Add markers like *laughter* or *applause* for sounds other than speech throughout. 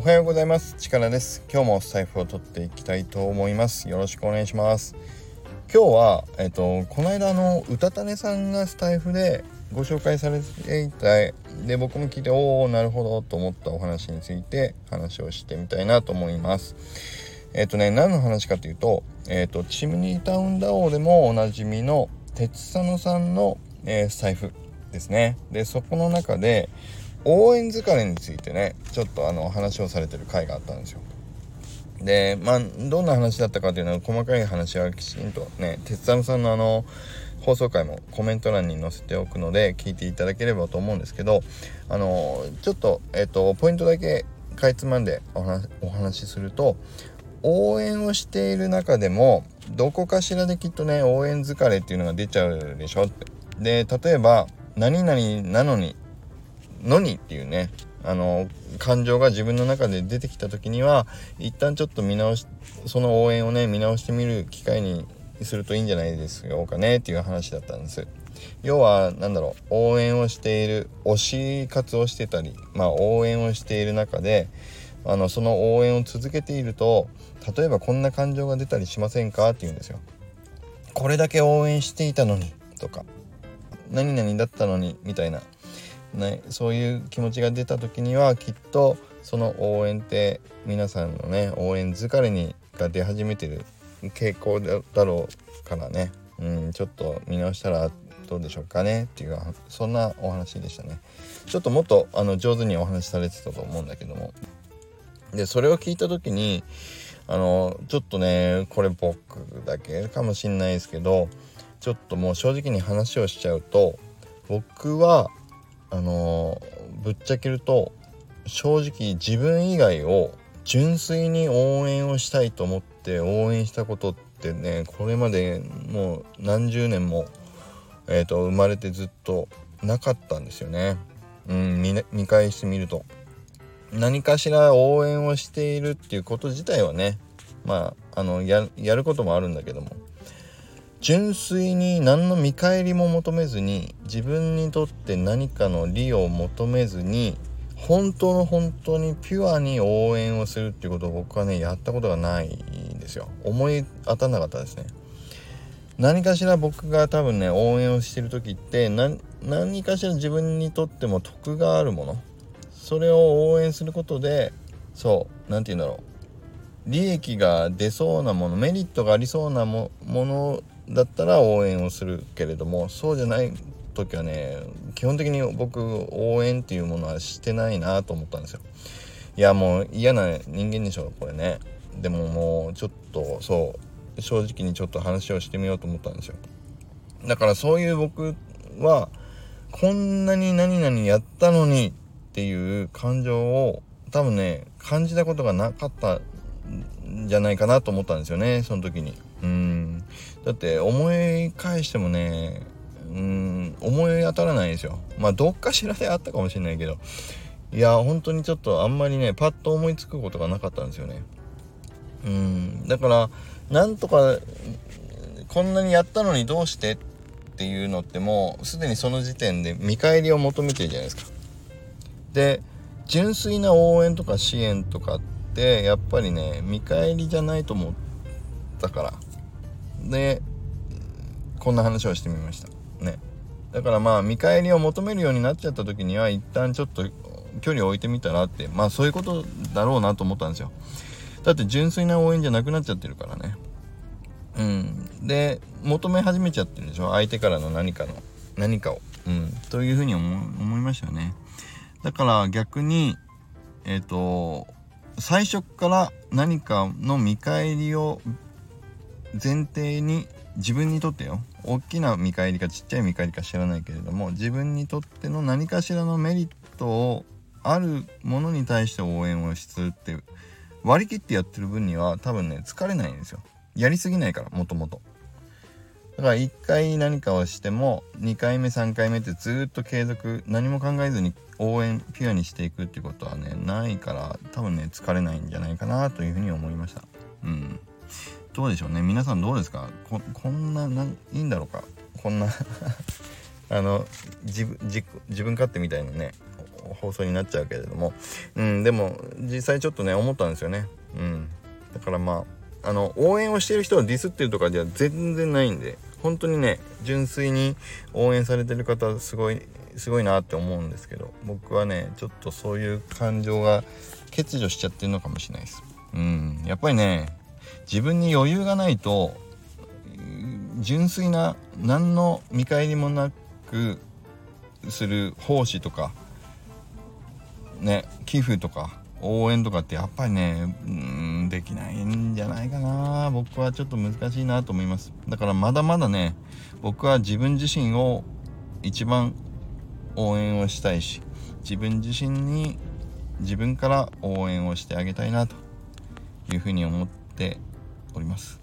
おはようございます。力です。今日も財布を取っていきたいと思います。よろしくお願いします。今日はえっとこの間のうたたねさんがスタイフでご紹介されていたで僕も聞いておおなるほどと思ったお話について話をしてみたいなと思います。えっとね何の話かというとえっとチムニータウンダオでもおなじみの鉄佐野さんの、えー、財布ですね。でそこの中で応援疲れについてねちょっとあの話をされてる回があったんですよ。でまあどんな話だったかというのは細かい話はきちんとね鉄太郎さんのあの放送回もコメント欄に載せておくので聞いていただければと思うんですけどあのちょっとえっとポイントだけかいつまんでお話お話しすると応援をしている中でもどこかしらできっとね応援疲れっていうのが出ちゃうでしょって。で例えば何々なのにのにっていうねあの感情が自分の中で出てきた時には一旦ちょっと見直しその応援をね見直してみる機会にするといいんじゃないですかねっていう話だったんです。要は何だろう応援をしている推し活をしてたりまあ応援をしている中であのその応援を続けていると例えばこんな感情が出たりしませんかって言うんですよ。これだけ応援していたのにとか何々だったのにみたいな。ね、そういう気持ちが出た時にはきっとその応援って皆さんのね応援疲れにが出始めてる傾向だろうからね、うん、ちょっと見直したらどうでしょうかね。っていうそんなお話でしたね。ちょっともっとあの上手にお話しされてたと思うんだけども。でそれを聞いた時にあのちょっとねこれ僕だけかもしんないですけどちょっともう正直に話をしちゃうと僕はあのぶっちゃけると正直自分以外を純粋に応援をしたいと思って応援したことってねこれまでもう何十年も、えーと、生まれてずっとなかったんですよね。うん見見返してみると何かしら応援をしているっていうこと自体はねまああのやることもあるんだけども純粋に何の見返りも求めずに自分にとって何かの利を求めずに本当の本当にピュアに応援をするっていうことを僕はねやったことがないんですよ。思い当たんなかったですね。何かしら僕が多分ね応援をしてる時って何かしら自分にとっても得があるものそれを応援することでそう何て言うんだろう。利益が出そうなものメリットがありそうなものだったら応援をするけれどもそうじゃない時はね基本的に僕応援っていうものはしてないなと思ったんですよ。いやもう嫌な人間でしょこれね。でももうちょっとそう正直にちょっと話をしてみようと思ったんですよ。だからそういう僕はこんなに何々やったのにっていう感情を多分ね感じたことがなかったんじゃないかなと思ったんですよねその時に。うん。だって思い返してもねうん思い当たらないんですよ。まあどっかしらであったかもしれないけど。いや本当にちょっとあんまりねパッと思いつくことがなかったんですよね。うんだからなんとかこんなにやったのにどうしてっていうのってもうすでにその時点で見返りを求めてるじゃないですか。で純粋な応援とか支援とかってやっぱりね見返りじゃないと思ったから。でこんな話をしてみました。ね。だからまあ見返りを求めるようになっちゃった時には一旦ちょっと距離を置いてみたらってまあそういうことだろうなと思ったんですよ。だって純粋な応援じゃなくなっちゃってるからね。うん。で求め始めちゃってるでしょ？相手からの何かの何かを。うん。というふうに思いましたよね。だから逆にえっ、ー、と最初から何かの見返りを前提に自分にとってよ。大きな見返りかちっちゃい見返りか知らないけれども自分にとっての何かしらのメリットをあるものに対して応援をするっていう割り切ってやってる分には多分ね疲れないんですよ。やりすぎないからもともと。だから1回何かをしても2回目3回目ってずっと継続何も考えずに応援ピュアにしていくってことはねないから多分ね疲れないんじゃないかなというふうに思いました。うん。どうでしょうね。皆さんどうですか？ここんなないいんだろうか？こんな *laughs* あの自分自分勝手みたいなね放送になっちゃうけれども。うんでも実際ちょっとね思ったんですよね。うん。だからまああの応援をしてる人をディスってるとかでは全然ないんで本当にね純粋に応援されてる方すごいすごいなって思うんですけど僕はねちょっとそういう感情が欠如しちゃってるのかもしれないです。うん。やっぱりね自分に余裕がないと純粋な何の見返りもなくする奉仕とかね寄付とか応援とかってやっぱりねうんできないんじゃないかな。僕はちょっと難しいなと思います。だからまだまだね僕は自分自身を一番応援をしたいし自分自身に自分から応援をしてあげたいなというふうに思ってております。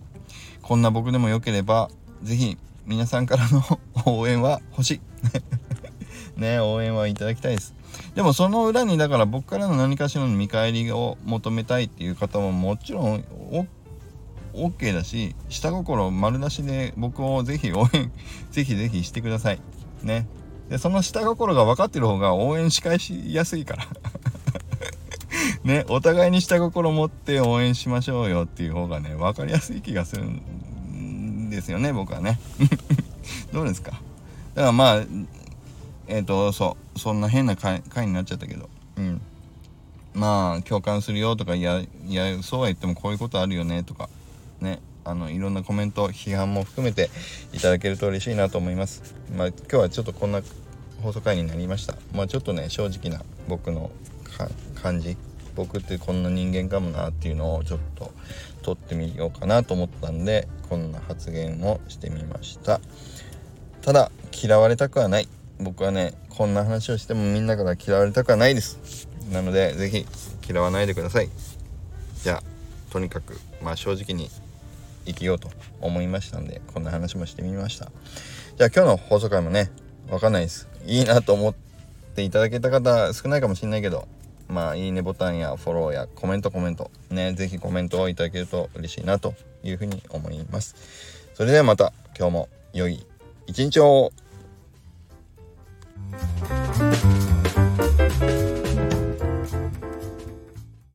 こんな僕でもよければ是非皆さんからの *laughs* 応援は欲しい。*laughs* ね応援はいただきたいです。でもその裏にだから僕からの何かしらの見返りを求めたいっていう方ももちろん OK だし下心丸出しで僕をぜひ応援 *laughs* ぜひぜひしてください。ね。でその下心が分かってる方が応援し返しやすいから。ねお互いに下心持って応援しましょうよっていう方がね分かりやすい気がするんですよね僕はね。*laughs* どうですか？だからまあえっ、ー、とそうそんな変な回になっちゃったけど。うん。まあ共感するよとかいやいやそうは言ってもこういうことあるよねとかねあのいろんなコメント批判も含めていただけると嬉しいなと思います。まあ今日はちょっとこんな放送回になりました。まあちょっとね正直な僕の感じ。僕ってこんな人間かもなっていうのをちょっと撮ってみようかなと思ったんでこんな発言をしてみました。ただ嫌われたくはない。僕はねこんな話をしてもみんなから嫌われたくはないです。なので是非嫌わないでください。じゃあとにかくまあ正直に生きようと思いましたんでこんな話もしてみました。じゃあ今日の放送回もねわかんないです。いいなと思っていただけた方少ないかもしんないけどまあ、いいねボタンやフォローやコメントコメント、ね、ぜひコメントをいただけると嬉しいなというふうに思います。それではまた今日も良い一日を